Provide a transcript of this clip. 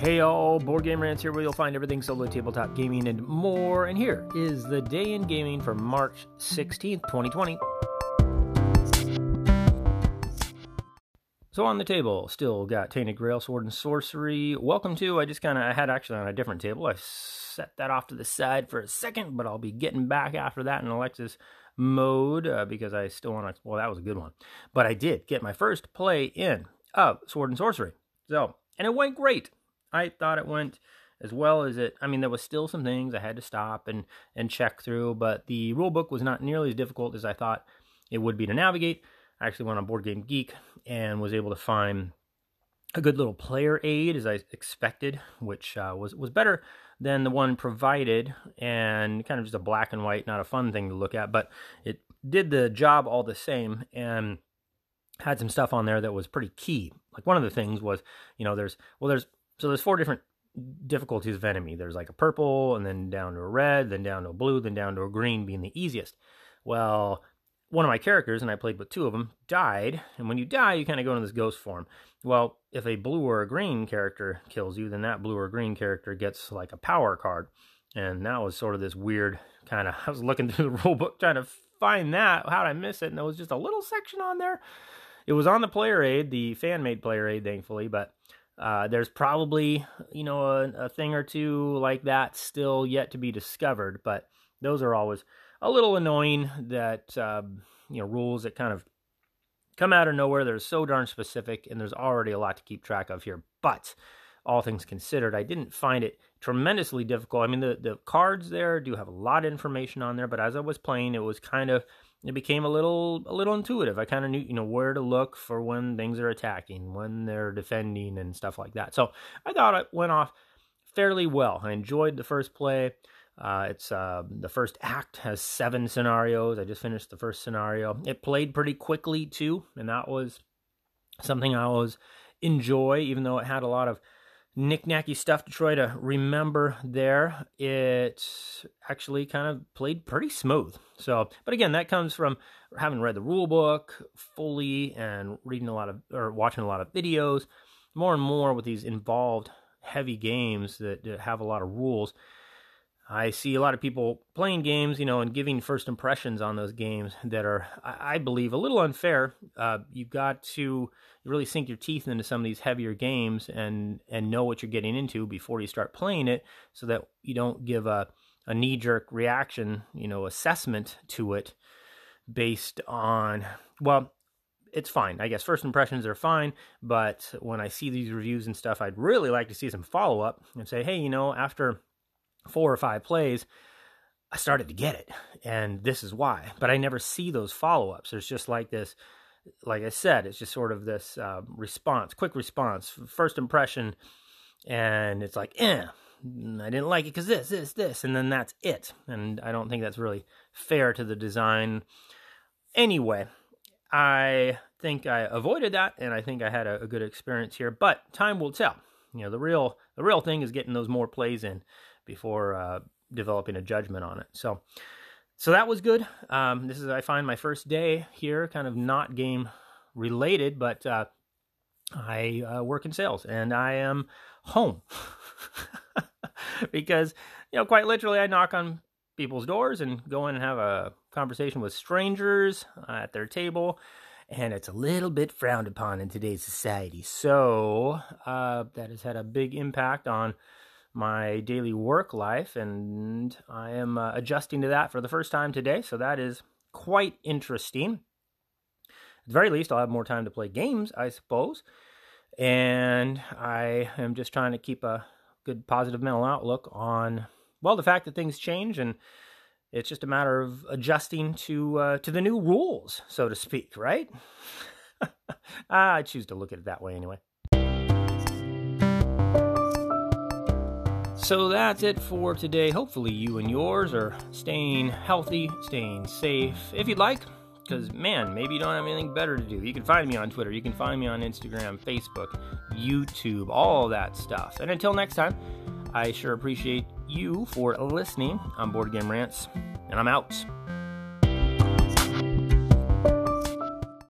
Hey all, Board Game Rants here where you'll find everything solo tabletop gaming and more. And here is the day in gaming for March 16th, 2020. So on the table, still got Tainted Grail, Sword and Sorcery. Welcome to, I just kind of, I had actually on a different table. I set that off to the side for a second, but I'll be getting back after that in Alexis mode uh, because I still want to, well, that was a good one. But I did get my first play in of Sword and Sorcery. So, and it went great. I thought it went as well as it. I mean, there was still some things I had to stop and and check through, but the rule book was not nearly as difficult as I thought it would be to navigate. I actually went on Board Game Geek and was able to find a good little player aid as I expected, which uh, was was better than the one provided, and kind of just a black and white, not a fun thing to look at, but it did the job all the same, and had some stuff on there that was pretty key. Like one of the things was, you know, there's well, there's so there's four different difficulties of enemy. There's like a purple, and then down to a red, then down to a blue, then down to a green being the easiest. Well, one of my characters, and I played with two of them, died. And when you die, you kind of go into this ghost form. Well, if a blue or a green character kills you, then that blue or green character gets like a power card. And that was sort of this weird kind of. I was looking through the rule book trying to find that. How'd I miss it? And there was just a little section on there. It was on the player aid, the fan made player aid, thankfully, but uh, there's probably, you know, a, a, thing or two like that still yet to be discovered, but those are always a little annoying that, uh, you know, rules that kind of come out of nowhere. They're so darn specific, and there's already a lot to keep track of here. But all things considered, I didn't find it tremendously difficult. I mean, the, the cards there do have a lot of information on there, but as I was playing, it was kind of it became a little a little intuitive. I kind of knew you know where to look for when things are attacking, when they're defending, and stuff like that. So I thought it went off fairly well. I enjoyed the first play. Uh, it's uh, the first act has seven scenarios. I just finished the first scenario. It played pretty quickly too, and that was something I always enjoy, even though it had a lot of knick-knacky stuff to try to remember there. It actually kind of played pretty smooth. So, but again, that comes from having read the rule book fully and reading a lot of or watching a lot of videos. More and more with these involved heavy games that, that have a lot of rules. I see a lot of people playing games, you know, and giving first impressions on those games that are, I believe, a little unfair. Uh, you've got to really sink your teeth into some of these heavier games and and know what you're getting into before you start playing it, so that you don't give a a knee jerk reaction, you know, assessment to it based on well, it's fine. I guess first impressions are fine, but when I see these reviews and stuff, I'd really like to see some follow up and say, hey, you know, after four or five plays, I started to get it. And this is why. But I never see those follow ups. There's just like this, like I said, it's just sort of this uh, response, quick response, first impression. And it's like, eh, I didn't like it because this, this, this. And then that's it. And I don't think that's really fair to the design. Anyway, I think I avoided that and I think I had a, a good experience here. But time will tell. You know, the real the real thing is getting those more plays in before uh, developing a judgment on it. So, so that was good. Um, this is I find my first day here, kind of not game related, but uh, I uh, work in sales and I am home because you know quite literally I knock on people's doors and go in and have a conversation with strangers at their table and it's a little bit frowned upon in today's society. So uh, that has had a big impact on my daily work life, and I am uh, adjusting to that for the first time today. So that is quite interesting. At the very least, I'll have more time to play games, I suppose. And I am just trying to keep a good positive mental outlook on, well, the fact that things change and it's just a matter of adjusting to uh, to the new rules, so to speak, right? I choose to look at it that way anyway. So that's it for today. Hopefully, you and yours are staying healthy, staying safe. If you'd like, because man, maybe you don't have anything better to do. You can find me on Twitter, you can find me on Instagram, Facebook, YouTube, all that stuff. And until next time, I sure appreciate you for listening on Board Game Rants, and I'm out.